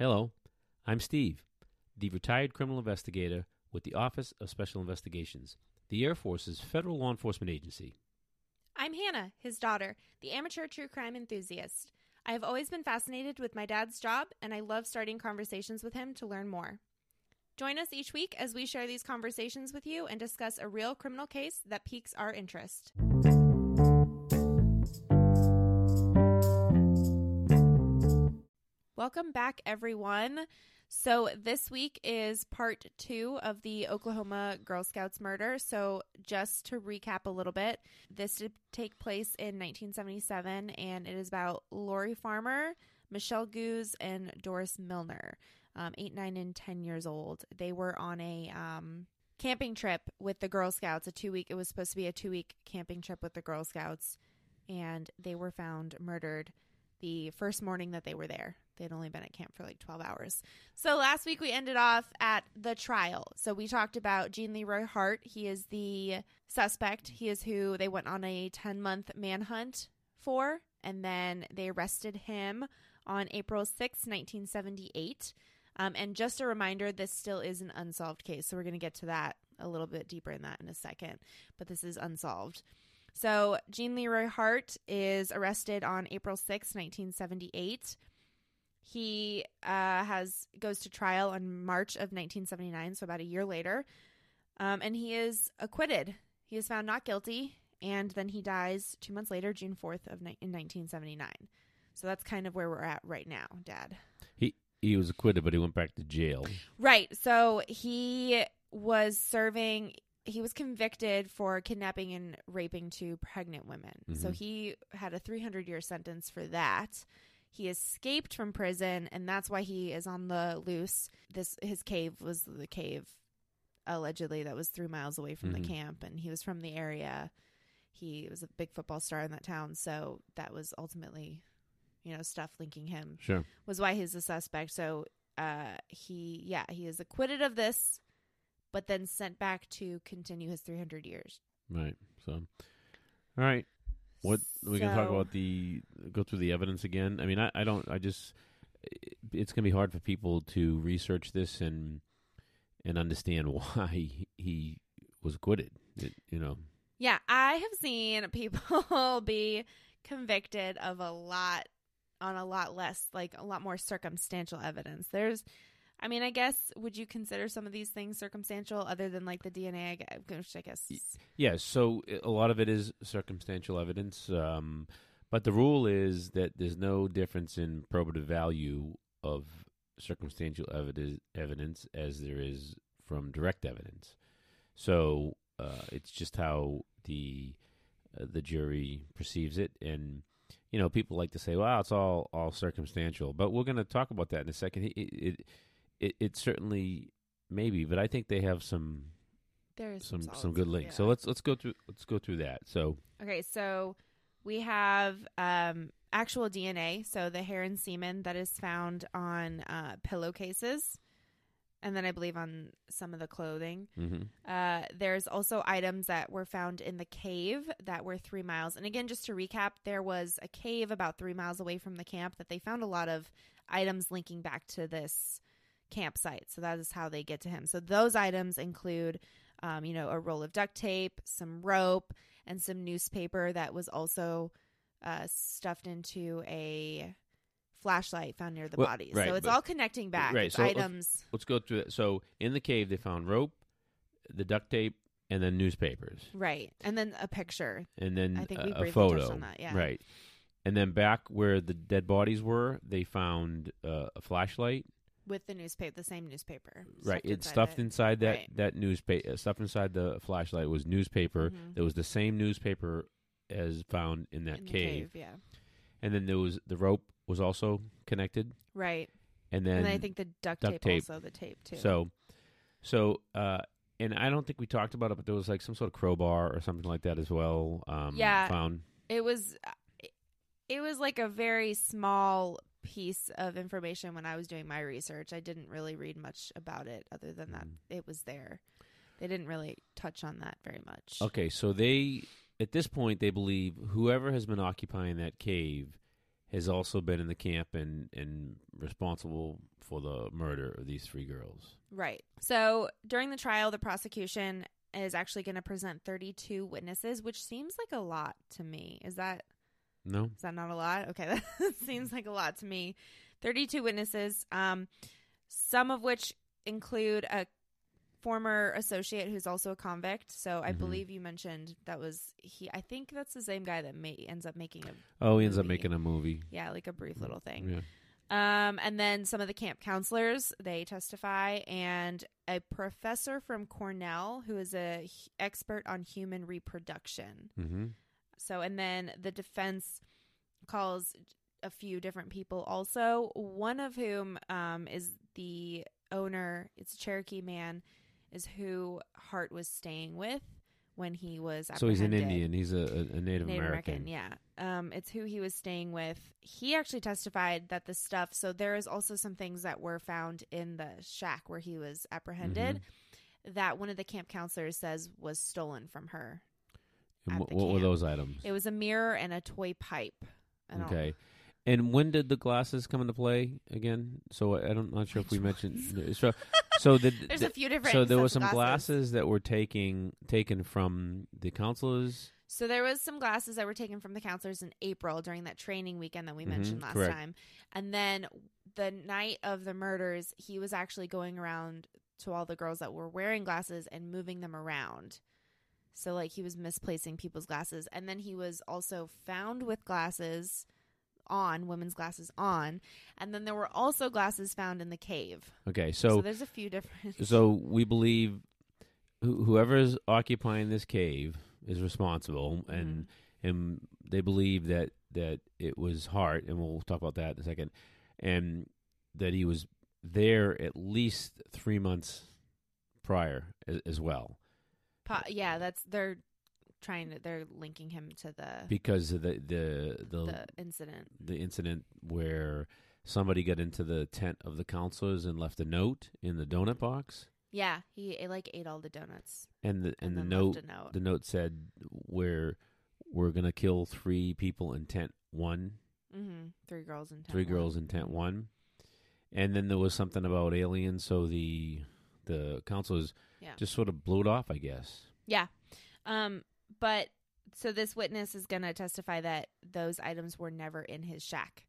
Hello, I'm Steve, the retired criminal investigator with the Office of Special Investigations, the Air Force's federal law enforcement agency. I'm Hannah, his daughter, the amateur true crime enthusiast. I have always been fascinated with my dad's job, and I love starting conversations with him to learn more. Join us each week as we share these conversations with you and discuss a real criminal case that piques our interest. Welcome back, everyone. So, this week is part two of the Oklahoma Girl Scouts murder. So, just to recap a little bit, this did take place in 1977, and it is about Lori Farmer, Michelle Guse, and Doris Milner, um, eight, nine, and 10 years old. They were on a um, camping trip with the Girl Scouts, a two week, it was supposed to be a two week camping trip with the Girl Scouts, and they were found murdered the first morning that they were there. They'd only been at camp for like 12 hours. So last week we ended off at the trial. So we talked about Gene Leroy Hart. He is the suspect. He is who they went on a 10 month manhunt for. And then they arrested him on April 6, 1978. Um, and just a reminder, this still is an unsolved case. So we're going to get to that a little bit deeper in that in a second. But this is unsolved. So Gene Leroy Hart is arrested on April 6, 1978. He uh, has goes to trial in March of 1979, so about a year later, um, and he is acquitted. He is found not guilty, and then he dies two months later, June 4th of ni- in 1979. So that's kind of where we're at right now, Dad. He he was acquitted, but he went back to jail. Right. So he was serving. He was convicted for kidnapping and raping two pregnant women. So Mhm. he had a 300 year sentence for that. He escaped from prison, and that's why he is on the loose. This his cave was the cave, allegedly that was three miles away from Mhm. the camp, and he was from the area. He was a big football star in that town, so that was ultimately, you know, stuff linking him Sure. was why he's a suspect. So uh, he, yeah, he is acquitted of this, but then sent back to continue his 300 years. Right. So, all right. What we can talk about the go through the evidence again. I mean, I, I don't. I just it's going to be hard for people to research this and and understand why he, he was acquitted. It, you know. Yeah, I have seen people be convicted of a lot on a lot less, like a lot more circumstantial evidence. There's, I mean, I guess, would you consider some of these things circumstantial other than like the DNA, I guess. Yeah, so a lot of it is circumstantial evidence, um, but the rule is that there's no difference in probative value of circumstantial evidence, evidence as there is from direct evidence. So uh, it's just how the uh, the jury perceives it, and you know people like to say, "Well, it's all all circumstantial," but we're going to talk about that in a second. It it, it it certainly maybe, but I think they have some There's some solid some good links. yeah. So let's let's go through let's go through that. So Okay, so we have um, actual DNA, so the hair and semen that is found on uh, pillowcases, and then I believe on some of the clothing. mhm. Uh, there's also items that were found in the cave that were three miles. And again, just to recap, there was a cave about three miles away from the camp that they found a lot of items linking back to this campsite. So that is how they get to him. So those items include, um, you know, a roll of duct tape, some rope, and some newspaper that was also uh, stuffed into a flashlight found near the Well, bodies. right, so it's but- all connecting back. right, so items. let's go through it. So in the cave, they found rope, the duct tape, and then newspapers, Right. And then a picture. and then I think a, we a briefly photo. on that, yeah. Right, and then back where the dead bodies were, they found uh, a flashlight. With the newspaper, the same newspaper. right, it's stuffed it. inside that Right. that newspaper. Stuffed inside the flashlight was newspaper. Mhm. There was the same newspaper as found in that In the cave. Yeah, and then there was the rope was also connected, right. and then And, then I think the duct, duct tape, tape. also the tape too. So, so, uh, and I don't think we talked about it, but there was like some sort of crowbar or something like that as well. Um, Yeah. found. it was, it- it was like a very small piece of information when I was doing my research. I didn't really read much about it other than that Mhm. it was there. They didn't really touch on that very much. Okay, so they at this point they believe whoever has been occupying that cave has also been in the camp and and responsible for the murder of these three girls. Right. So during the trial, the prosecution is actually going to present 32 witnesses, which seems like a lot to me. Is that No, is that not a lot? Okay, that seems like a lot to me. 32 witnesses, um, some of which include a former associate who's also a convict. So I Mhm. believe you mentioned that was he. I think that's the same guy that may, ends up making a oh, he ends up making a movie. yeah, like a brief little thing. Yeah. Um, and then some of the camp counselors they testify, and a professor from Cornell who is a h- expert on human reproduction. Mm-hmm. So, and then the defense calls a few different people also, one of whom um, is the owner, it's a Cherokee man, is who Hart was staying with when he was apprehended. So he's an. Indian. He's a, a, a Native, Native American. American, yeah. Um, it's who he was staying with. He actually testified that the stuff. So there is also some things that were found in the shack where he was apprehended Mm-hmm. that one of the camp counselors says was stolen from her. And what, what were those items? It was a mirror and a toy pipe. Okay. And when did the glasses come into play again? So I, I'm not sure if we mentioned. So, so the, There's the- a few different. so there were some of glasses that were taking taken from the counselors. So there was some glasses that were taken from the counselors in April during that training weekend that we Mhm, mentioned last correct. time. And then the night of the murders, he was actually going around to all the girls that were wearing glasses and moving them around. So like he was misplacing people's glasses and then he was also found with glasses on, women's glasses on, and then there were also glasses found in the cave. Okay, So, so there's a few different so we believe who whoever is occupying this cave is responsible, and Mm-hmm. and they believe that that it was Hart, and we'll talk about that in a second, and that he was there at least three months prior as, as well, Po- yeah, that's they're trying to they're linking him to the because of the the the, the incident. the incident where somebody got into the tent of the counselors and left a note in the donut box, Yeah, he like ate all the donuts and the and, the note note. the note said we're we're gonna kill three people in tent one, mm-hmm. Three girls in tent. three girls in tent one, and then there was something about aliens. So the the counselors Yeah. just sort of blew it off, I guess. Yeah, um, but so this witness is going to testify that those items were never in his shack.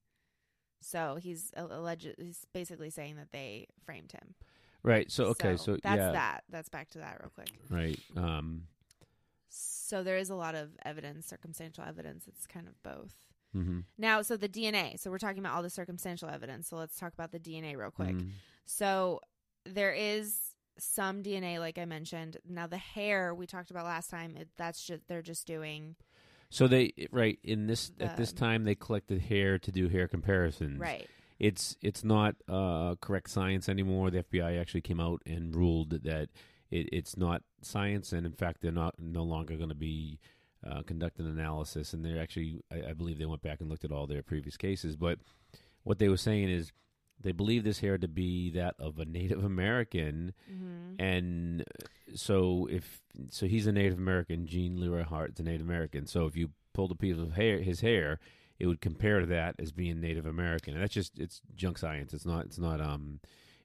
So he's alleged. He's basically saying that they framed him. Right. So okay. So, that's yeah. that. That's back to that real quick. Right. Um. So there is a lot of evidence, circumstantial evidence. It's kind of both. hmm Now, so the DNA. So we're talking about all the circumstantial evidence. So let's talk about the DNA real quick. Mhm. So there is some DNA, like I mentioned. Now the hair we talked about last time. It, that's just they're just doing So they right in this at this time they collected hair to do hair comparisons. right. It's it's not uh, correct science anymore. The FBI actually came out and ruled that it, it's not science, and in fact, they're not no longer going to be uh, conducting analysis. And they're actually, I, I believe, they went back and looked at all their previous cases. But what they were saying is they believe this hair to be that of a Native American, Mm-hmm. and so if so, he's a Native American. Gene Leroy Hart is a Native American. So if you pulled a piece of hair, his hair, it would compare to that as being Native American. And that's just it's junk science. It's not. It's not. Um,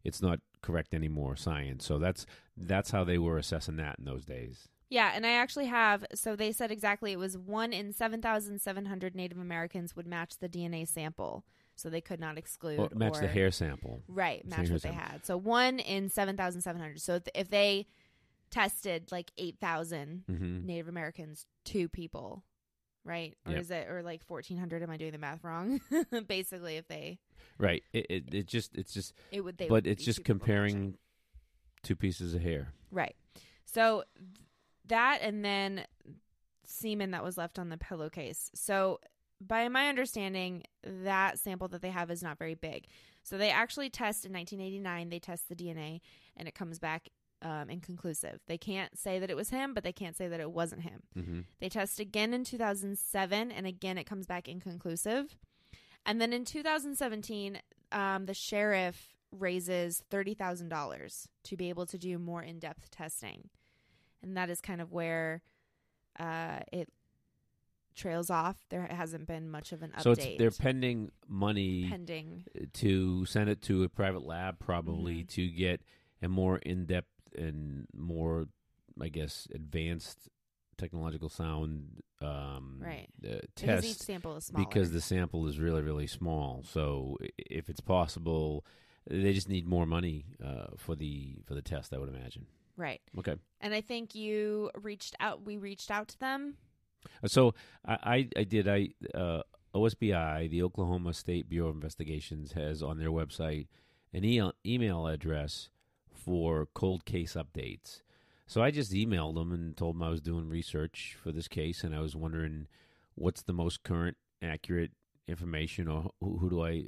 it's not correct anymore. Science. So that's that's how they were assessing that in those days. Yeah, and I actually have. So they said exactly it was one in seven thousand seven hundred Native Americans would match the DNA sample, so they could not exclude Or match the hair sample. Right, match what they sample. had. So one in seven thousand seven hundred. So if, they tested like eight thousand hmm Native Americans, two people, right? Or Yep. is it or like fourteen hundred? Am I doing the math wrong? Basically, if they Right. It, it it just it's just it would they but would it's just two people matching. comparing two pieces of hair. Right. So th- that and then semen that was left on the pillowcase. So by my understanding, that sample that they have is not very big. So they actually test in 1989. They test the DNA, and it comes back um, inconclusive. They can't say that it was him, but they can't say that it wasn't him. hmm They test again in 2007, and again it comes back inconclusive. And then in 2017, um, the sheriff raises $30,000 to be able to do more in depth testing. And that is kind of where uh, it trails off. There hasn't been much of an update. So it's they're pending money pending. to send it to a private lab, probably Mhm. to get a more in depth and more, I guess, advanced technological sound um, Right. uh, Because each test sample is smaller. because the sample is really really small. So if it's possible, they just need more money uh, for the for the test. I would imagine. right. Okay. And I think you reached out. We reached out to them. Uh, So I, I, did. I uh, OSBI, the Oklahoma State Bureau of Investigations, has on their website an e- email address for cold case updates. So I just emailed them and told them I was doing research for this case, and I was wondering what's the most current, accurate information, or who, who do I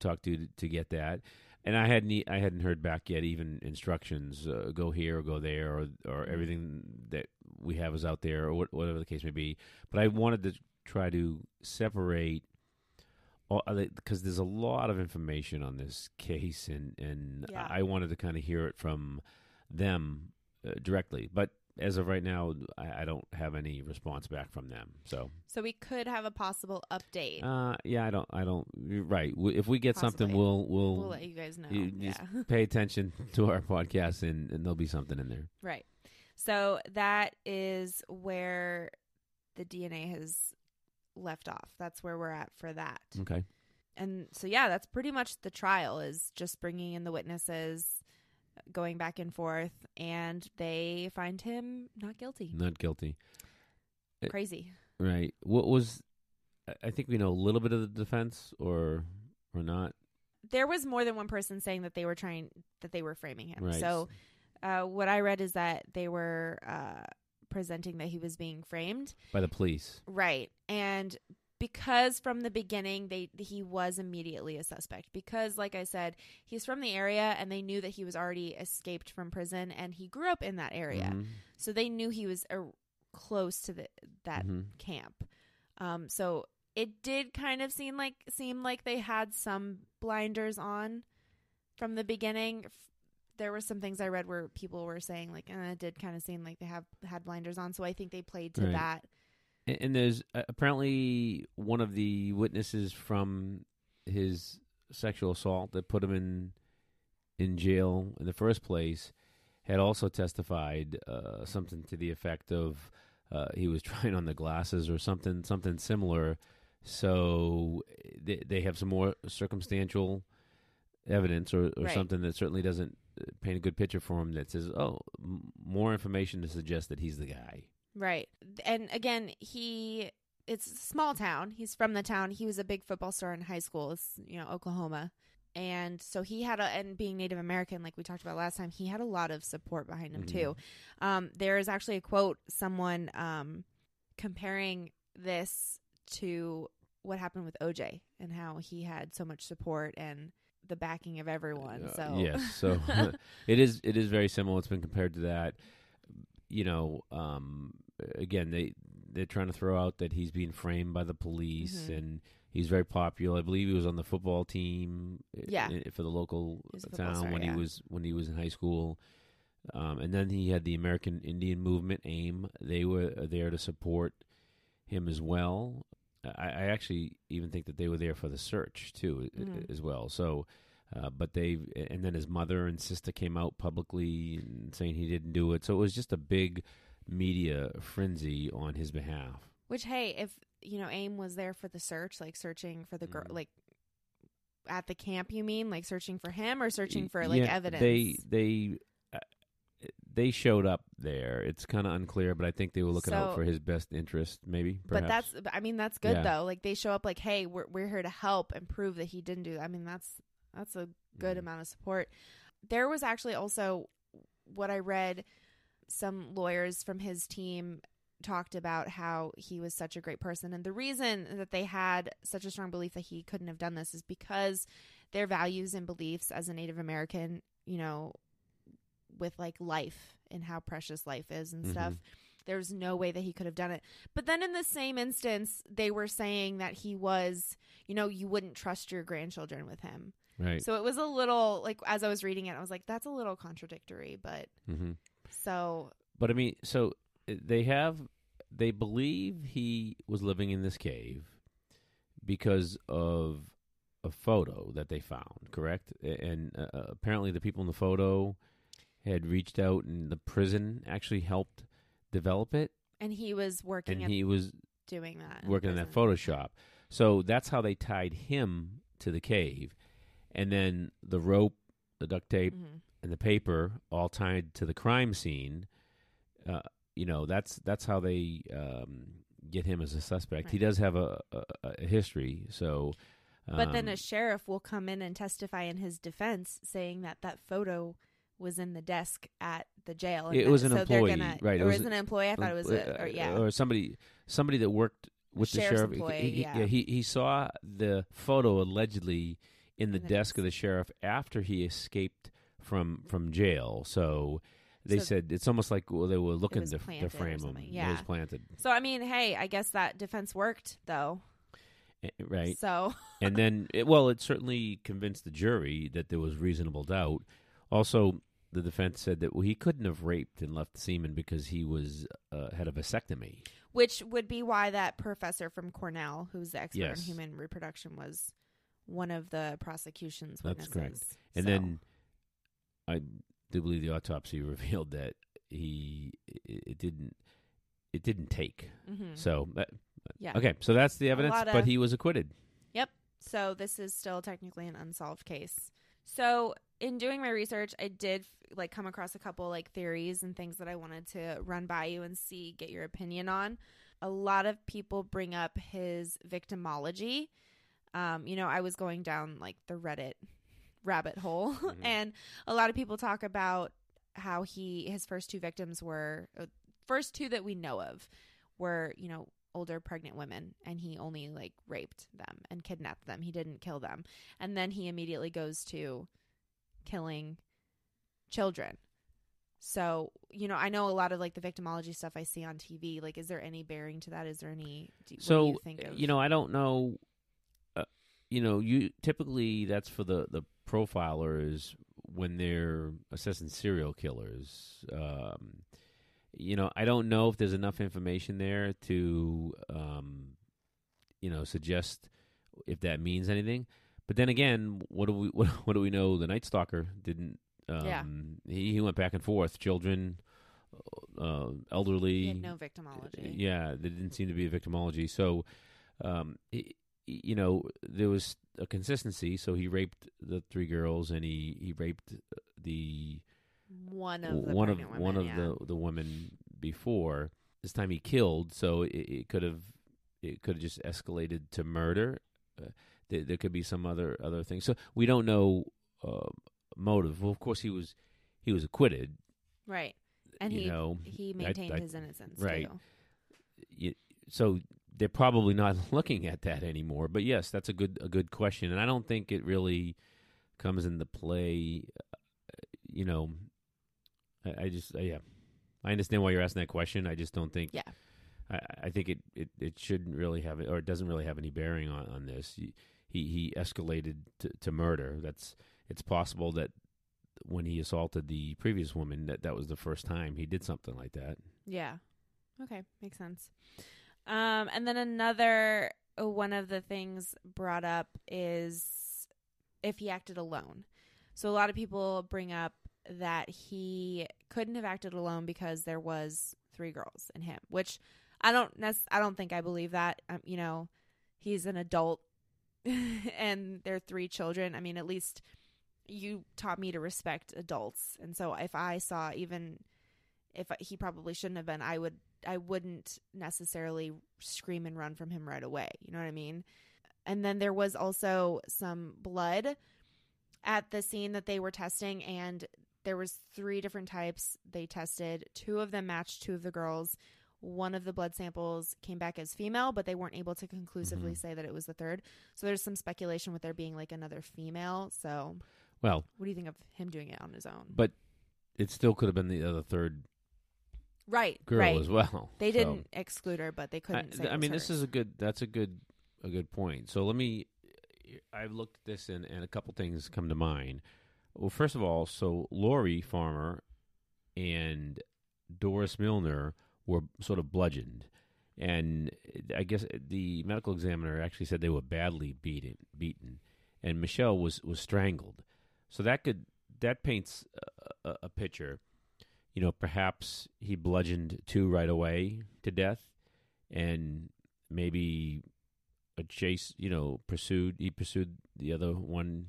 talk to to get that. And I hadn't I hadn't heard back yet, even instructions uh, go here or go there, or or everything that we have is out there, or whatever the case may be. But I wanted to try to separate because there's a lot of information on this case, and and Yeah. I wanted to kind of hear it from them uh, directly. But as of right now, I, I don't have any response back from them. So So we could have a possible update. uh, yeah, I don't, I don't. Right, if we get something, we'll we'll, we'll let you guys know. you yeah. pay attention to our podcast, and, and there'll be something in there. Right. So that is where the DNA has left off. That's where we're at for that. Okay. And so yeah, that's pretty much the trial is just bringing in the witnesses, going back and forth, and they find him not guilty. Not guilty. Uh, Crazy. Right. What was? I- I think we know a little bit of the defense, or or not. There was more than one person saying that they were trying that they were framing him. Right. So uh, what I read is that they were uh, presenting that he was being framed. by the police. Right. And because from the beginning they he was immediately a suspect because like I said, he's from the area and they knew that he was already escaped from prison and he grew up in that area. Mhm. So they knew he was uh, close to the that Mhm. camp. Um so it did kind of seem like seem like they had some blinders on from the beginning. F- There were some things I read where people were saying like, eh, it did kind of seem like they have had blinders on. So I think they played to Right. that. And, and there's uh, apparently one of the witnesses from his sexual assault that put him in in jail in the first place had also testified uh, something to the effect of uh, he was trying on the glasses or something something similar. So they, they have some more circumstantial evidence or, or Right. something that certainly doesn't uh, paint a good picture for him that says, oh, m- more information to suggest that he's the guy. Right. And again, he it's a small town. He's from the town. He was a big football star in high school. It's, you know, Oklahoma. And so he had a and being Native American like we talked about last time, he had a lot of support behind him Mhm. too. Um there is actually a quote someone um comparing this to what happened with OJ and how he had so much support and the backing of everyone. Uh, So yes, so it is it is very similar. It's been compared to that. You know, um, again, they they're trying to throw out that he's being framed by the police, Mhm. and he's very popular. I believe he was on the football team, uh, Yeah. i- for the local He was a football town star, when yeah. he was when he was in high school. Um, and then he had the American Indian Movement AIM. They were there to support him as well. I, I actually even think that they were there for the search too, Mhm. as well. So, uh, but they and then his mother and sister came out publicly saying he didn't do it. So it was just a big media frenzy on his behalf. Which hey, if you know, AIM was there for the search, like searching for the girl, Mhm. like at the camp. You mean like searching for him or searching for like Yeah, evidence? They they uh, they showed up there. It's kind of unclear, but I think they were looking out for his best interest, maybe. but that's, I mean, that's good Yeah. though. Like they show up, like, hey, we're we're here to help and prove that he didn't do that. I mean, that's that's a good Mhm. amount of support. There was actually also what I read. Some lawyers from his team talked about how he was such a great person, and the reason that they had such a strong belief that he couldn't have done this is because their values and beliefs as a Native American, you know, with like life and how precious life is and stuff. Mhm. There's no way that he could have done it. But then in the same instance, they were saying that he was, you know, you wouldn't trust your grandchildren with him. Right. So it was a little like as I was reading it, I was like, that's a little contradictory. But hmm so But I mean, so uh, they have they believe he was living in this cave because of a photo that they found, correct? And uh, uh, apparently, the people in the photo had reached out, and the prison actually helped develop it, And he was working and he was doing that. working in that. Photoshop. So that's how they tied him to the cave, and then the rope, the duct tape, Mhm. and the paper all tied to the crime scene. Uh, you know, that's that's how they um, get him as a suspect. He does have a, a, a history, so. But then um, a sheriff will come in and testify in his defense, saying that that photo was in the desk at the jail. and It was an so employee, gonna- right, it was was an employee. I thought it was a, or, uh, yeah. or somebody somebody that worked with the sheriff. employee, he, he- yeah. he he saw the photo allegedly in the the desk of the sheriff after he escaped from from jail. So they So- said it's almost like well, they were looking to, to frame him. something, It was planted, so I mean, hey, I guess that defense worked though. Eh, right? So and then, it, well, it certainly convinced the jury that there was reasonable doubt. Also, the defense said that well, he couldn't have raped and left semen because he was uh, had a vasectomy. which would be why that professor from Cornell, who's the expert Yes. on human reproduction, was one of the prosecution's That's witnesses. correct. And So- then I do believe the autopsy revealed that he it, it didn't it didn't take. Mhm. So that, yeah. okay, so that's the evidence, lot but of- he was acquitted. Yep. So this is still technically an unsolved case. So in doing my research, I did like come across a couple like theories and things that I wanted to run by you and see get your opinion on. A lot of people bring up his victimology. Um, you know, I was going down like the Reddit rabbit hole, Mhm. and a lot of people talk about how he his first two victims were uh, first two that we know of were you know older pregnant women and he only like raped them and kidnapped them he didn't kill them and then he immediately goes to killing children so you know i know a lot of like the victimology stuff i see on tv like is there any bearing to that is there any do, So you think of you know, I don't know. You know, you typically that's for the the profilers when they're assessing serial killers. Um, you know, I don't know if there's enough information there to, um, you know, suggest if that means anything. But then again, what do we what, what do we know? The Night Stalker didn't. Um, Yeah. He he went back and forth. Children, uh, elderly. he had no victimology Yeah, there didn't seem to be a victimology. So, um, you know, there was a consistency. So he raped the three girls, and he he raped the one of the one of pregnant one of women, yeah. the the women before. This time he killed, so it, it could have it could have just escalated to murder. Uh, there, there could be some other other things. So we don't know uh, motive. Well, of course he was he was acquitted. right and you he know, he I- maintained I- his innocence right. you, so they're probably not looking at that anymore. But yes, that's a good a good question, and I don't think it really comes into play. uh, You know, I, I just uh, yeah, I understand why you're asking that question. I just don't think Yeah. I, I think it, it, it shouldn't really have or it doesn't really have any bearing on, on this. He he, he escalated to, to murder. That's it's possible that when he assaulted the previous woman that that was the first time he did something like that. Yeah. Okay, makes sense. Um, and then another uh, one of the things brought up is if he acted alone. So a lot of people bring up that he couldn't have acted alone because there was three girls in him, which I don't nec- I don't think I believe that. Um, you know, he's an adult and there are three children. I mean, at least you taught me to respect adults. And so if I saw even if he probably shouldn't have been, I would I wouldn't necessarily scream and run from him right away. You know what I mean? And then there was also some blood at the scene that they were testing and there was three different types they tested. Two of them matched two of the girls. One of the blood samples came back as female, but they weren't able to conclusively Mhm. say that it was the third. So there's some speculation with there being like another female. So Well, what do you think of him doing it on his own? but it still could have been the other third right, girl right. as well. They So, didn't exclude her, but they couldn't say. I mean, this is a good. That's a good. A good point. So let me. I've looked at this and, and a couple things come to mind. Well, first of all, so Lori Farmer and Doris Milner were sort of bludgeoned, and I guess the medical examiner actually said they were badly beaten, beaten, and Michelle was was strangled. So that could that paints a, a, a picture. You know, perhaps he bludgeoned two right away to death, and maybe a chase. You know, pursued he pursued the other one,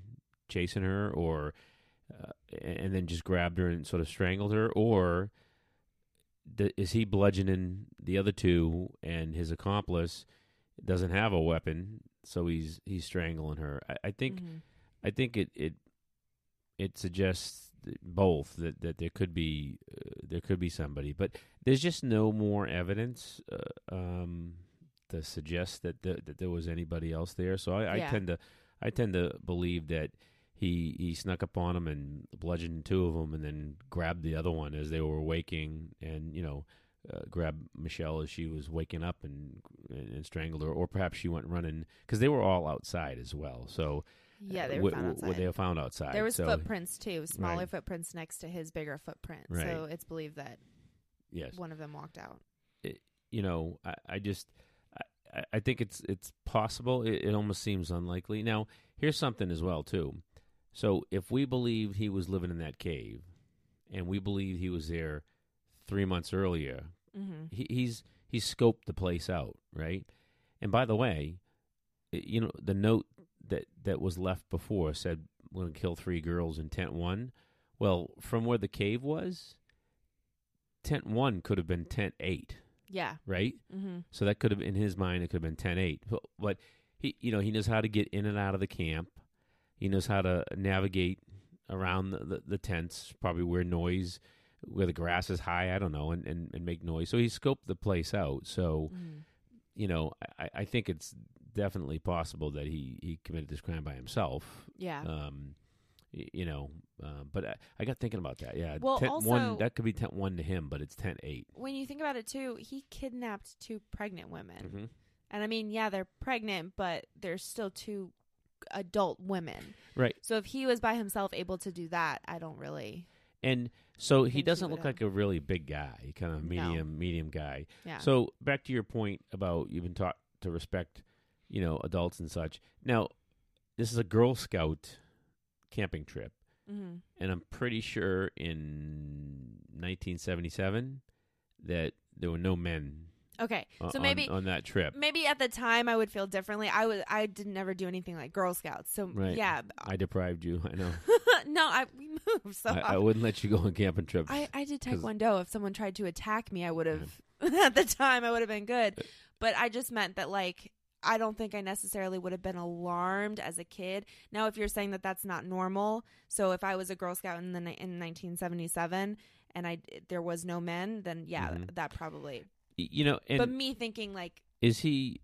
chasing her, or uh, and then just grabbed her and sort of strangled her, or th- is he bludgeoning the other two and his accomplice doesn't have a weapon, so he's he's strangling her. I, I think Mhm. I think it it it suggests both that that there could be uh, there could be somebody, but there's just no more evidence uh, um, to suggest that the, that there was anybody else there. So I, I Yeah. tend to I tend to believe that he he snuck up on them and bludgeoned two of them, and then grabbed the other one as they were waking, and you know. Uh, grabbed Michelle as she was waking up and, and and strangled her, or perhaps she went running because they were all outside as well. So Yeah, they were w- found w- outside. They were found outside. there was so, footprints too, smaller Right. footprints next to his bigger footprint. Right. So it's believed that Yes, one of them walked out. you know, I, I just, I- I, think it's it's possible. It, it almost seems unlikely. Now, here's something as well too. So, if we believe he was living in that cave, and we believe he was there three months earlier, Mm-hmm. he, he's he's scoped the place out, right? And by the way, you know, the note that that was left before said we're going to kill three girls in tent one. Well, from where the cave was, tent one could have been tent eight, Yeah. right? Mm-hmm. So that could have, in his mind, it could have been ten eight. But, but he, you know, he knows how to get in and out of the camp. He knows how to navigate around the, the, the tents, probably where noise, where the grass is high. I don't know, and, and, and make noise. So he scoped the place out. So Mm-hmm. you know, I, I think it's definitely possible that he, he committed this crime by himself. Yeah. Um, you know, uh, but I, I got thinking about that. Yeah, Well, also- one that could be tent one to him, but it's tent eight. when you think about it too, he kidnapped two pregnant women. Mm-hmm. And I mean, yeah, they're pregnant, but they're still two adult women. Right. So if he was by himself able to do that, I don't really. And so he doesn't would look like a really big guy, kind of No. medium, medium guy. Yeah. So back to your point about you've been taught to respect, you know, adults and such. Now, this is a Girl Scout camping trip, mm-hmm. and I'm pretty sure in 1977 that there were no men Okay. So on, maybe on that trip. maybe at the time I would feel differently. I would I did never do anything like Girl Scouts. So Right. yeah. I deprived you. I know. no, I we moved so I, I wouldn't let you go on camping trips. I, I did Taekwondo. If someone tried to attack me, I would have, at the time, I would have been good. But I just meant that, like, I don't think I necessarily would have been alarmed as a kid. Now, if you're saying that that's not normal, so if I was a Girl Scout in the in 1977 and I there was no men, then yeah, Mhm. that probably. You know, and but me thinking like, is he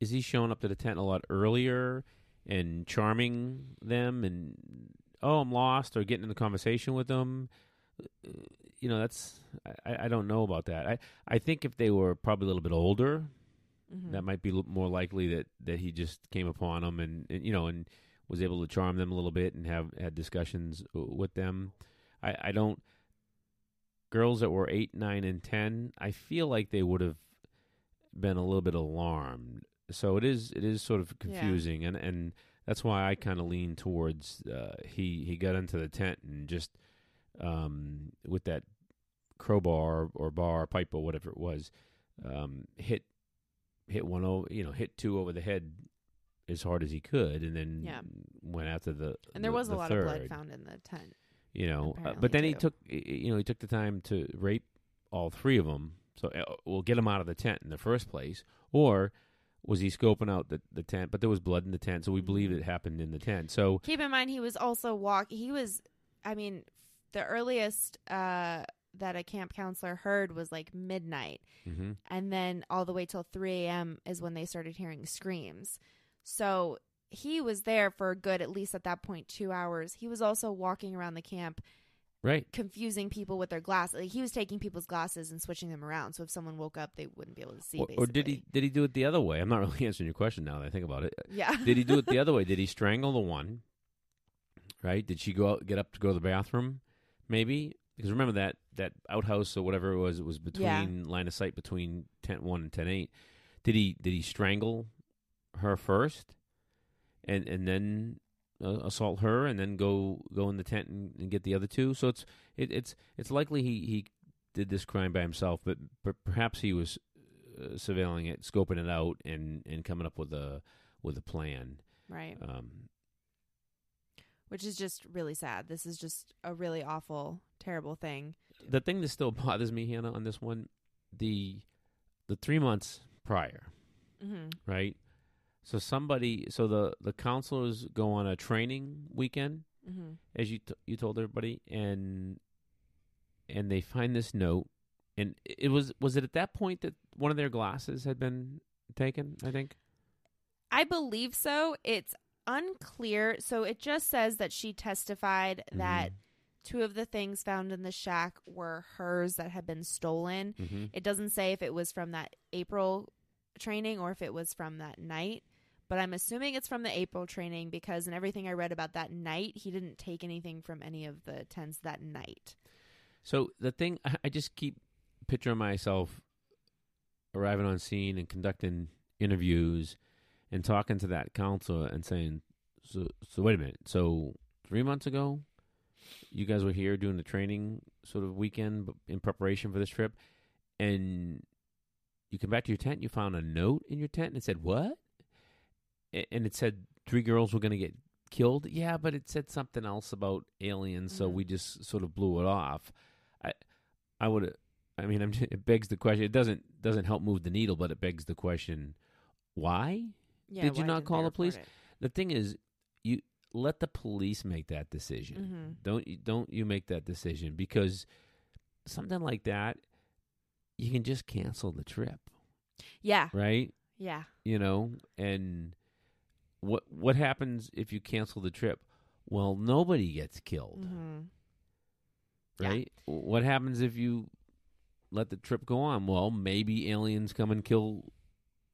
is he showing up to the tent a lot earlier and charming them and oh I'm lost or getting in the conversation with them? Uh, You know, that's I, I don't know about that. I I think if they were probably a little bit older, mhm. that might be more likely that that he just came upon them and, and you know and was able to charm them a little bit and have had discussions uh, with them. I I don't girls that were 8, 9 and 10, I feel like they would have been a little bit alarmed. So it is it is sort of Yeah. confusing and and that's why I kind of lean towards uh, he he got into the tent and just um, with that crowbar or bar pipe or whatever it was um, hit hit one over you know hit two over the head as hard as he could and then Yeah. went after the and there the- was a the lot third, of blood found in the tent. you know uh, but then he took you know he took the time to rape all three of them so uh, we'll get him out of the tent in the first place or was he scoping out the, the tent but there was blood in the tent so we believe Mhm. it happened in the tent so Keep in mind, he was also walk. He was, I mean, the earliest uh, that a camp counselor heard was like midnight, mhm. and then all the way till three a.m. is when they started hearing screams. So he was there for a good, at least at that point, two hours. He was also walking around the camp, right confusing people with their glasses. Like, he was taking people's glasses and switching them around, so if someone woke up, they wouldn't be able to see. or, or did he did he do it the other way i'm not really answering your question now that i think about it Yeah. did he do it the other way? Did he strangle the one? Right? Did she go out, get up to go to the bathroom? Maybe, because remember that that outhouse or whatever it was, it was Yeah. between line of sight between tent one and tent eight. Did he did he strangle her first, and and then uh, assault her, and then go go in the tent and, and get the other two? So it's it, it's it's likely he he did this crime by himself, but, but perhaps he was uh, surveilling it, scoping it out, and and coming up with a with a plan. Right. Um, Which is just really sad. This is just a really awful, terrible thing. the thing that still bothers me, Hannah, on this one, the the three months prior, Mm-hmm. right? So somebody, so the the counselors go on a training weekend, Mm-hmm. as you t- you told everybody, and and they find this note, and it was was it at that point that one of their glasses had been taken? I think. I believe so. It's unclear. So it just says that she testified that two of the things found in the shack were hers that had been stolen. hmm It doesn't say if it was from that April training or if it was from that night. But I'm assuming it's from the April training because in everything I read about that night, he didn't take anything from any of the tents that night. So the thing, I- I just keep picturing myself arriving on scene and conducting interviews and talking to that counselor and saying, "So, so wait a minute. So three months ago, you guys were here doing the training sort of weekend in preparation for this trip, and you come back to your tent. You found a note in your tent and it said what? And it said three girls were going to get killed. Yeah, but it said something else about aliens, so Mhm. we just sort of blew it off. I, I would. I mean, I'm, it begs the question. It doesn't doesn't help move the needle, but it begs the question: Why? Yeah, Did you not call the police? The thing is, you let the police make that decision. Mhm. Don't you don't you make that decision because something like that, you can just cancel the trip, Yeah, right? yeah. You know, and what what happens if you cancel the trip? Well, nobody gets killed, hmm Yeah. right? What happens if you let the trip go on? Well, maybe aliens come and kill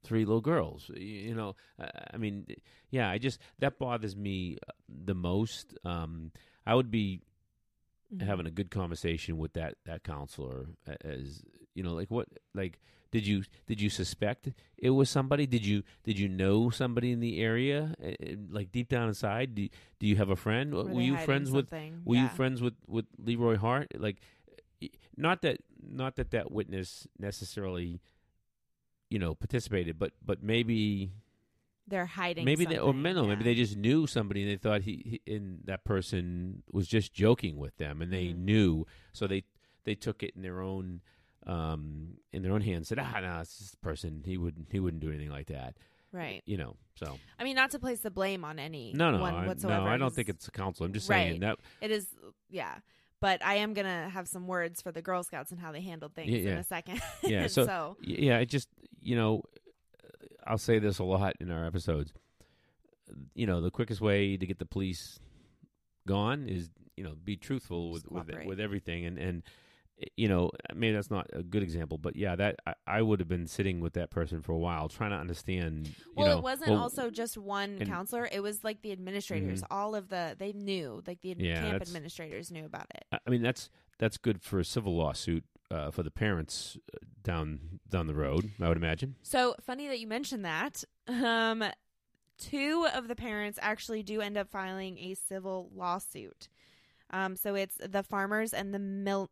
three little girls. You know, uh, I mean, yeah, I just that bothers me uh, the most. Um, I would be Mm-hmm. having a good conversation with that that counselor as you know like what like did you did you suspect it was somebody did you did you know somebody in the area like deep down inside do, do you have a friend Were were, you friends with something? were you friends with with Leroy Hart like not that not that that witness necessarily you know participated but but maybe They're hiding. maybe they or no, maybe they just knew somebody and they thought he, he and that person was just joking with them and they Mhm. knew so they they took it in their own um in their own hands said ah no it's a person he would he wouldn't do anything like that right. you know so I mean, not to place the blame on any no no one I, whatsoever. no I don't think it's a council I'm just Right. saying that It is, yeah. But I am gonna have some words for the Girl Scouts and how they handled things Yeah, in a second. Yeah, so- so yeah it just you know I'll say this a lot in our episodes. You know the quickest way to get the police gone is you know be truthful with with, with everything. And and you know maybe that's not a good example but yeah that I, I would have been sitting with that person for a while trying to understand you well, know it wasn't well, also just one and- counselor. It was like the administrators. Mhm. All of the they knew, like the Yeah, camp administrators knew about it. I I mean that's that's good for a civil lawsuit uh, for the parents uh, down down the road I would imagine So funny that you mentioned that. Um, two of the parents actually do end up filing a civil lawsuit. Um, so it's the farmers and the Mil-.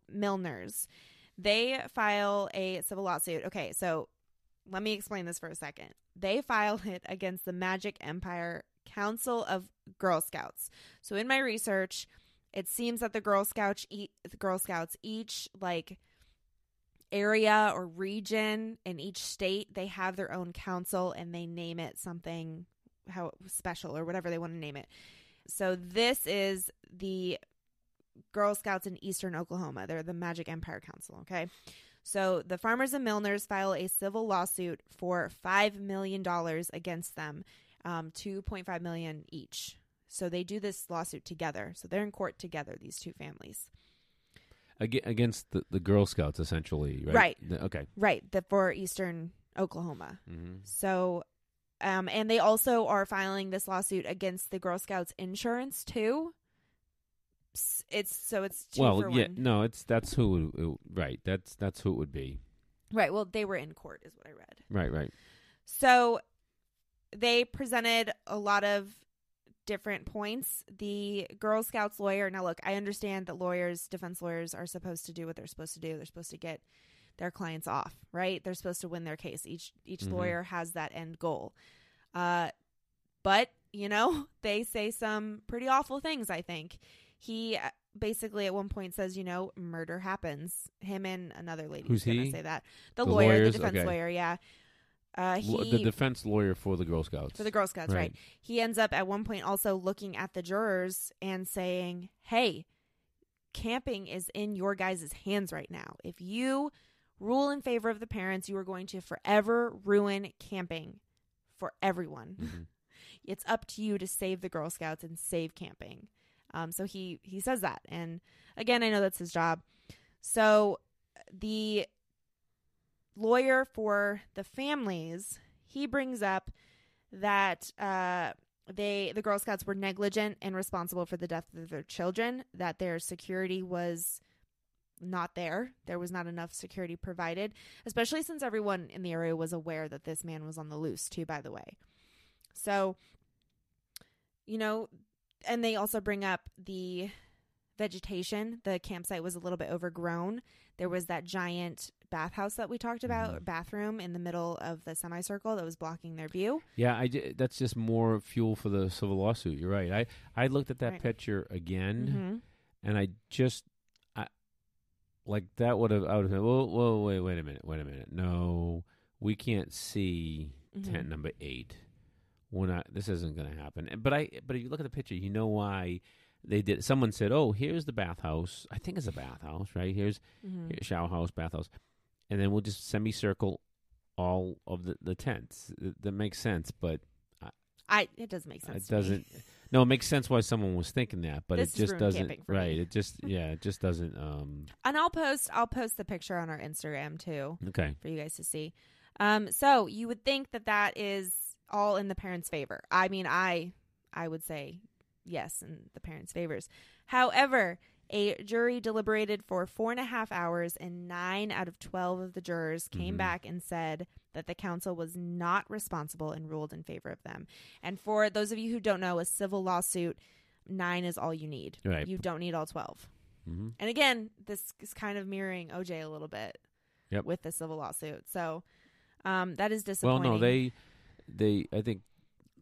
They file a civil lawsuit. Okay, so let me explain this for a second. They filed it against the Magic Empire Council of Girl Scouts. So in my research, it seems that the Girl Scouts, e- the Girl Scouts each like area or region in each state they have their own council and they name it something how special or whatever they want to name it so this is the girl scouts in eastern oklahoma. They're the magic empire council okay? So the farmers and milners file a civil lawsuit for $5 million against them um, 2.5 million each. So they do this lawsuit together. So they're in court together these two families. Aga against the, the Girl Scouts essentially right? Right. The- okay. Right the for eastern oklahoma. Mm-hmm. So, um, and they also are filing this lawsuit against the Girl Scouts insurance too. It's so it's two well, yeah, one. no, it's that's who it, it- right. That's that's who it would be. Right. Well, they were in court, is what I read. Right, right. So they presented a lot of different points. The Girl Scouts lawyer, now look, I understand that lawyers, defense lawyers, are supposed to do what they're supposed to do. They're supposed to get their clients off, right? They're supposed to win their case. Each each Mhm. lawyer has that end goal. Uh, but you know, they say some pretty awful things. I think he uh, basically at one point says, you know, murder happens. Him and another lady Who's gonna he? say that. The, The lawyer, lawyers? the defense Okay. lawyer, yeah. Uh, he the defense lawyer for the Girl Scouts. for the Girl Scouts, right. Right. He ends up at one point also looking at the jurors and saying, "Hey, camping is in your guys' hands right now. If you rule in favor of the parents, you are going to forever ruin camping for everyone. Mhm. It's up to you to save the Girl Scouts and save camping." Um, so he he says that, and again, I know that's his job. So the lawyer for the families he brings up that uh, they the Girl Scouts were negligent and responsible for the death of their children. That their security was not there. There was not enough security provided, especially since everyone in the area was aware that this man was on the loose too. By the way, so you know, and they also bring up the vegetation. The campsite was a little bit overgrown. There was that giant bathhouse that we talked about, Mhm. bathroom in the middle of the semicircle that was blocking their view. Yeah, I ju- that's just more fuel for the civil lawsuit. You're right. I I looked at that Right. picture again, Mm-hmm. and I just I like that would have I would have been. Whoa, whoa, wait, wait a minute, wait a minute. No, we can't see Mm-hmm. tent number eight. We're not. This isn't going to happen. But I. But if you look at the picture, you know why they did. Someone said, "Oh, here's the bathhouse. I think it's a bathhouse, right? Here's Mm-hmm. shower house, bathhouse, and then we'll just semicircle all of the the tents. That, that makes sense, but I it doesn't make sense. it doesn't. No, it makes sense why someone was thinking that, but This it just doesn't. for me. Right? It just yeah, it just doesn't. Um. And I'll post I'll post the picture on our Instagram too Okay. for you guys to see. Um, so you would think that that is all in the parents' favor. I mean, I I would say yes in the parents' favors. However, a jury deliberated for four and a half hours, and nine out of twelve of the jurors came Mhm. back and said that the council was not responsible and ruled in favor of them. And for those of you who don't know, a civil lawsuit, nine is all you need. Right. You don't need all twelve. hmm And again, this is kind of mirroring OJ a little bit Yep. with the civil lawsuit. So um, that is disappointing. Well, no, they they. I think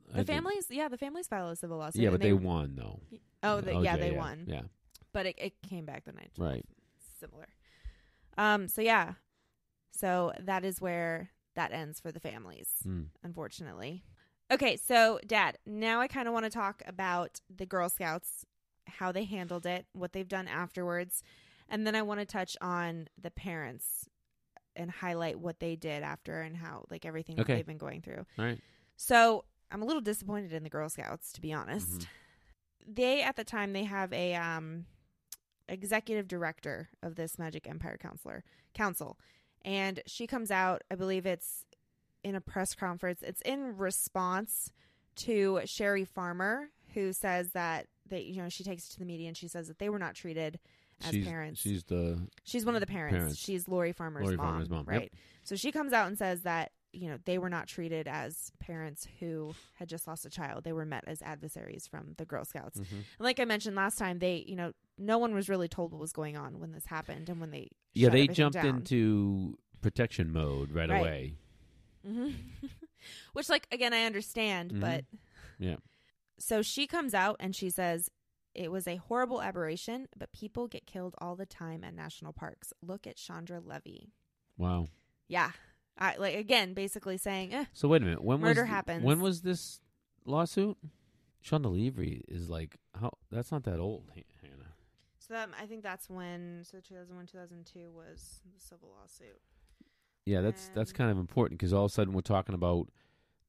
I the think- families, yeah, the families filed a civil lawsuit. Yeah, but they, won though. Oh, the, yeah, OJ, they won, Yeah. but it, it came back the night. Right. Similar. Um. So yeah. So that is where that ends for the families, Mm. unfortunately. Okay, so Dad, now I kind of want to talk about the Girl Scouts, how they handled it, what they've done afterwards, and then I want to touch on the parents and highlight what they did after and how like everything that Okay. they've been going through. All right. So I'm a little disappointed in the Girl Scouts, to be honest. Mhm. They at the time they have a um executive director of this Magic Empire counselor council, and she comes out. I believe it's in a press conference. It's in response to Sherry Farmer, who says that they, you know, she takes it to the media and she says that they were not treated as she's, parents. She's the She's one of the parents. Parents. She's Lori Farmer's Lori mom. Farmer's mom, yep. Right. So she comes out and says that, you know, they were not treated as parents who had just lost a child. They were met as adversaries from the Girl Scouts. Mhm. And like I mentioned last time, they, you know, no one was really told what was going on when this happened and when they yeah. They jumped down. into protection mode right, Right. away. Mhm. Which, like, again, I understand, Mhm. but Yeah. so she comes out and she says it was a horrible aberration, but people get killed all the time at national parks. Look at Chandra Levy. Wow. Yeah, I like again, basically saying, eh, So wait a minute. When Murder was happens. When was this lawsuit? Chandra Levy is like how? That's not that old, Hannah. So that I think that's when so 2001 2002 was the civil lawsuit. Yeah, that's that's kind of important because all of a sudden we're talking about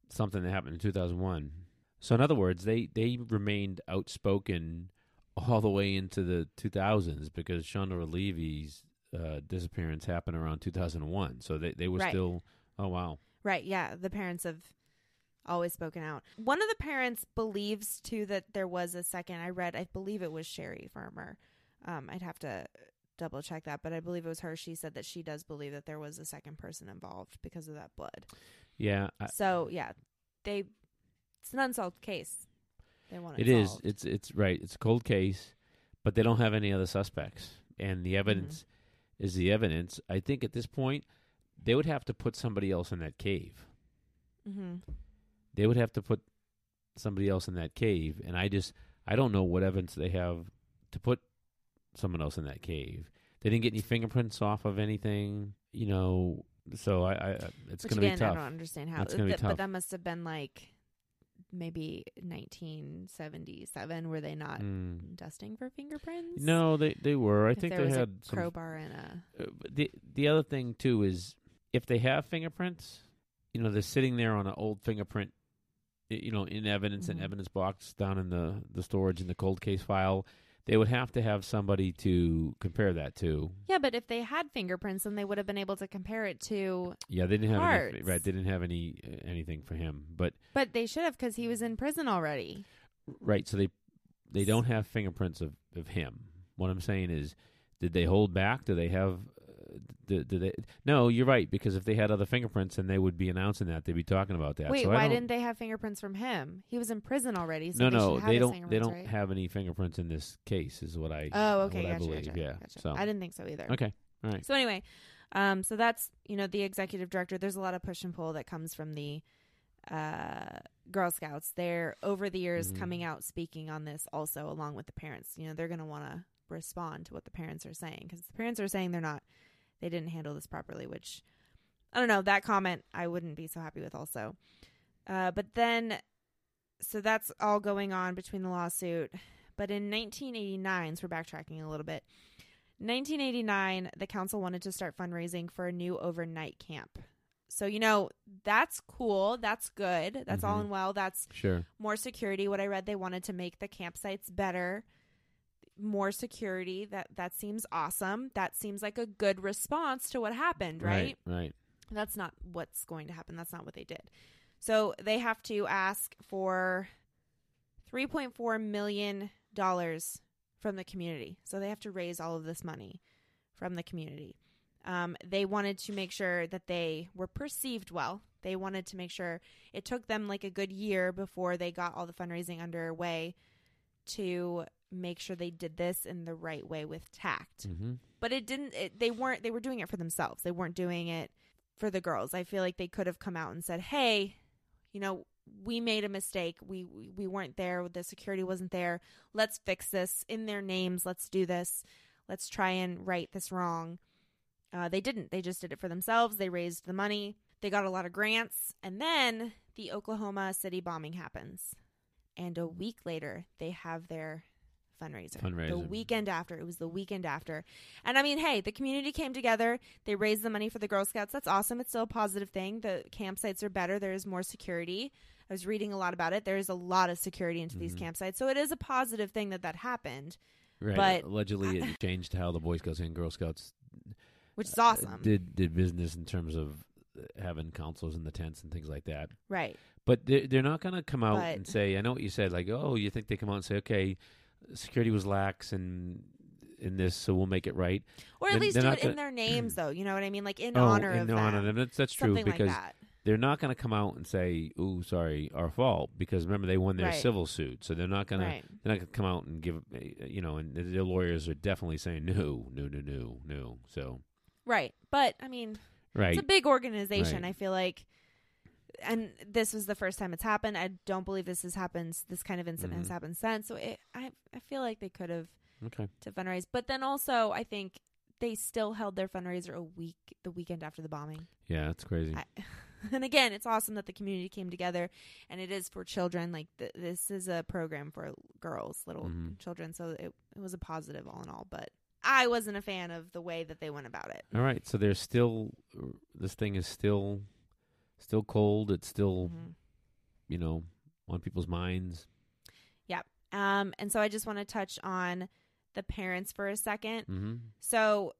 something that happened in 2001. So in other words, they they remained outspoken all the way into the 2000s because Chandra Levy's uh, disappearance happened around 2001. So they they were Right. still oh wow. Right, yeah, the parents have always spoken out. One of the parents believes too that there was a second. I read, I believe it was Sherry Farmer. Um, I'd have to double check that, but I believe it was her. She said that she does believe that there was a second person involved because of that blood. Yeah, I, So yeah, they it's an unsolved case. They want it, it is. It's it's right. It's a cold case, but they don't have any other suspects, and the evidence Mm-hmm. is the evidence. I think at this point, they would have to put somebody else in that cave. Mm-hmm. They would have to put somebody else in that cave, and I just I don't know what evidence they have to put someone else in that cave. They didn't get any fingerprints off of anything, you know. So I, I it's going to be tough. I don't understand how. It's be tough. But that must have been like maybe 1977. Were they not Mm. dusting for fingerprints? No, they they were. I If think they had a some crowbar and a. Uh, the the other thing too is if they have fingerprints, you know, they're sitting there on an old fingerprint, you know, in evidence Mhm. and evidence box down in the the storage in the cold case file. They would have to have somebody to compare that to. Yeah, but if they had fingerprints, then they would have been able to compare it to. Yeah, they didn't have any, right. They didn't have any uh, anything for him, but But they should have because he was in prison already. right. So they they don't have fingerprints of of him. What I'm saying is, did they hold back? Do they have? Did, did they? No, you're right. Because if they had other fingerprints, then they would be announcing that. They'd be talking about that. Wait, so why didn't they have fingerprints from him? He was in prison already. So no, they no, they don't. They don't right? have any fingerprints in this case. Is what I. Oh, okay, What I believe. gotcha, yeah. gotcha. So I didn't think so either. okay. All right. So anyway, um, so that's you know the executive director. There's a lot of push and pull that comes from the uh, Girl Scouts. They're over the years Mhm. coming out speaking on this also, along with the parents. You know, they're going to want to respond to what the parents are saying because the parents are saying they're not, they didn't handle this properly. Which I don't know. That comment I wouldn't be so happy with also. Uh, but then, so that's all going on between the lawsuit. But in 1989, so we're backtracking a little bit. 1989, the council wanted to start fundraising for a new overnight camp. So, you know, that's cool. That's good. That's all Mhm. in well. That's Sure. more security. What I read, they wanted to make the campsites better, more security. That that seems awesome. That seems like a good response to what happened, right? Right. Right. That's not what's going to happen. That's not what they did. So they have to ask for $3.4 million from the community. So they have to raise all of this money from the community. Um, they wanted to make sure that they were perceived well. They wanted to make sure it took them like a good year before they got all the fundraising underway to make sure they did this in the right way with tact. Mm-hmm. but it didn't it, they weren't they were doing it for themselves. They weren't doing it for the girls. I feel like they could have come out and said hey you know we made a mistake. We we, we weren't there. The security wasn't there. Let's fix this in their names. Let's do this. Let's try and right this wrong. Uh, they didn't. They just did it for themselves. They raised the money. They got a lot of grants. And then the oklahoma city bombing happens. And a week later they have their fundraiser. The weekend after. It was the weekend after. And I mean, hey, the community came together. They raised the money for the Girl Scouts. That's awesome. It's still a positive thing. The campsites are better. There's more security. I was reading a lot about it. There's a lot of security into these Mhm. campsites. So it is a positive thing that that happened, Right. But- allegedly, it changed how the Boy Scouts and Girl Scouts which is uh, awesome. did did business in terms of uh, having councils in the tents and things like that. right. But they're, they're not going to come out But- and say, I know what you said, like, oh, you think they come out and say, okay, security was lax and in this, so we'll make it right. Or at They're- least do it in gonna- their names, though. You know what I mean? Like in oh, honor in of that. honor of them. That's, that's true because like that. they're not going to come out and say, "Ooh, sorry, our fault," because remember they won their Right. civil suit, so they're not going Right. to they're not going to come out and give, you know, and their lawyers are definitely saying, "No, no, no, no, no." So Right. But I mean, right, It's a big organization. Right. I feel like, and this was the first time it's happened. I don't believe this has happened. This kind of incident has Mhm. happened since. So it, I, I feel like they could have okay, to fundraise, but then also I think they still held their fundraiser a week, the weekend after the bombing. yeah, that's crazy. I, and again, it's awesome that the community came together, and it is for children. Like th- this is a program for girls, little Mhm. children. So it, it was a positive all in all. But I wasn't a fan of the way that they went about it. All right, so there's still this thing is still still cold. It's still Mhm. you know on people's minds. Yep. Um, and so I just want to touch on the parents for a second. Mm-hmm. So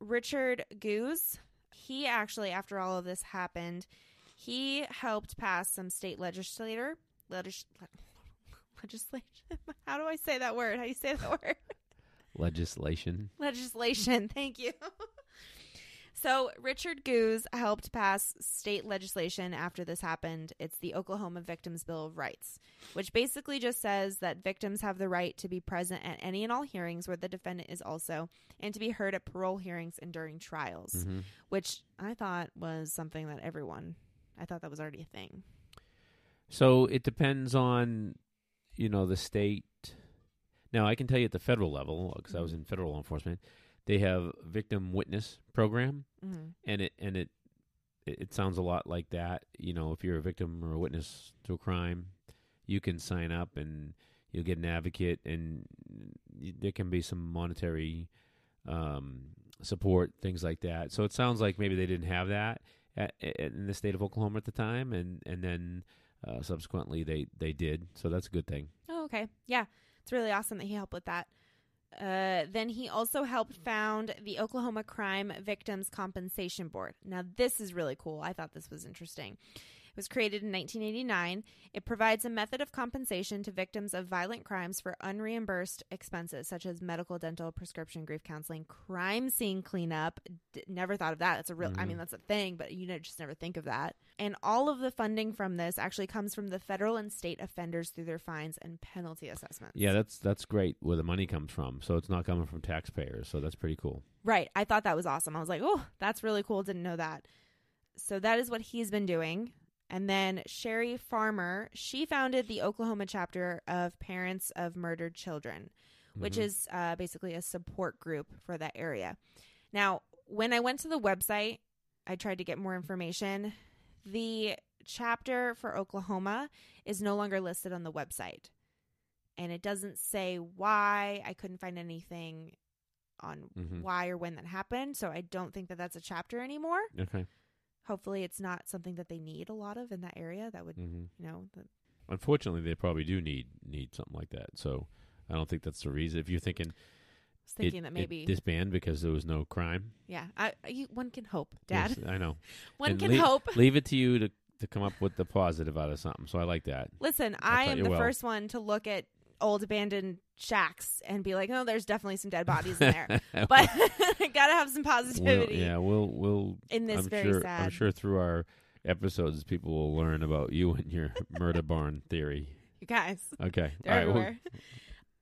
Richard Guse, he actually, after all of this happened, He helped pass some state legislator legis- legislation. How do I say that word? How do you say that word? Legislation. legislation. Thank you. So, Richard Guse helped pass state legislation after this happened. It's the Oklahoma Victims Bill of Rights, which basically just says that victims have the right to be present at any and all hearings where the defendant is also, and to be heard at parole hearings and during trials, hmm which I thought was something that everyone, I thought that was already a thing. So it depends on, you know, the state. Now I can tell you at the federal level because I was in federal law enforcement, they have victim witness program, Mm-hmm. and it and it it sounds a lot like that. You know, if you're a victim or a witness to a crime, you can sign up and you'll get an advocate, and there can be some monetary um, support, things like that. So it sounds like maybe they didn't have that at, at, in the state of Oklahoma at the time, and and then uh, subsequently they they did. So that's a good thing. Oh, okay. Yeah. It's really awesome that he helped with that. Uh, then he also helped found the Oklahoma Crime Victims Compensation Board. Now, this is really cool. I thought this was interesting. It was created in 1989. It provides a method of compensation to victims of violent crimes for unreimbursed expenses such as medical, dental, prescription, grief counseling, crime scene cleanup. D- never thought of that. That's a real, I Mhm. mean, that's a thing, but you know, just never think of that. And all of the funding from this actually comes from the federal and state offenders through their fines and penalty assessments. Yeah, that's that's great where the money comes from. So it's not coming from taxpayers. So that's pretty cool. Right. I thought that was awesome. I was like, oh, that's really cool. Didn't know that. So that is what he's been doing. And then Sherry Farmer, she founded the Oklahoma chapter of Parents of Murdered Children, which Mhm. is uh, basically a support group for that area. Now, when I went to the website, I tried to get more information. The chapter for Oklahoma is no longer listed on the website. And it doesn't say why. I couldn't find anything on Mhm. why or when that happened. So I don't think that that's a chapter anymore. okay. Hopefully, it's not something that they need a lot of in that area. That would, hmm you know, that, Unfortunately, they probably do need need something like that. So I don't think that's the reason. If you're thinking, thinking it, that maybe, disband because there was no crime, yeah, I, you, one can hope, Dad. Yes, I know. one And can hope. Leave it to you to to come up with the positive out of something. So I like that. Listen, I I am the well. first one to look at old abandoned shacks and be like, oh, there's definitely some dead bodies in there. but gotta have some We'll- positivity yeah, we'll we'll. in this I'm very sure. sad. I'm sure through our episodes, people will learn about you and your murder barn theory. You guys, Okay. All right. well,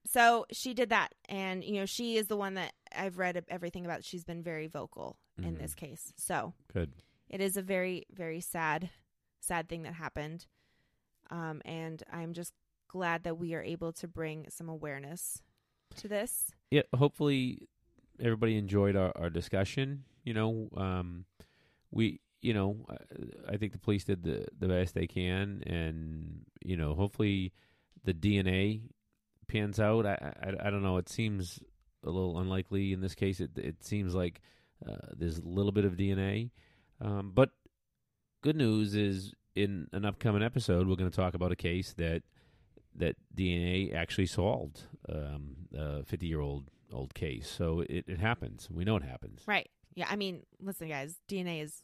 so she did that, and you know, she is the one that I've read everything about. She's been very vocal in Mhm. this case. So good. it is a very very sad sad thing that happened um, and i'm just glad that we are able to bring some awareness to this yeah, hopefully everybody enjoyed our, our discussion. You know, um, we, you know, I, think the police did the the best they can, and you know, hopefully the DNA pans out. I, I, I don't know. It seems a little unlikely in this case. It it seems like uh, there's a little bit of DNA, um, but good news is in an upcoming episode we're going to talk about a case that that DNA actually solved um, a 50 year old old case. So it, it happens. We know it happens. right yeah i mean listen guys dna is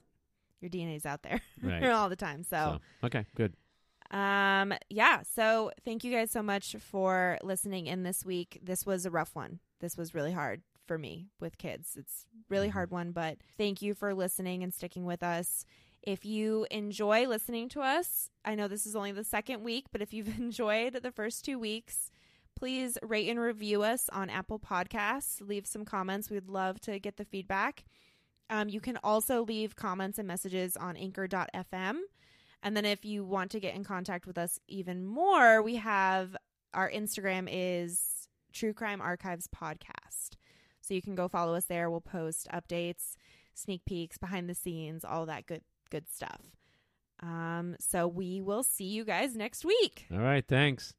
your dna is out there Right. all the time so So, okay, good. Um, yeah. So thank you guys so much for listening in this week. This was a rough one. This was really hard for me with kids. It's really Mhm. hard one, but thank you for listening and sticking with us. If you enjoy listening to us, I know this is only the second week, but if you've enjoyed the first two weeks, please rate and review us on Apple Podcasts. Leave some comments. We'd love to get the feedback. Um, you can also leave comments and messages on anchor.fm. And then if you want to get in contact with us even more, we have our Instagram is True Crime Archives Podcast. So you can go follow us there. We'll post updates, sneak peeks, behind the scenes, all that good good stuff. Um, so we will see you guys next week. All right, thanks.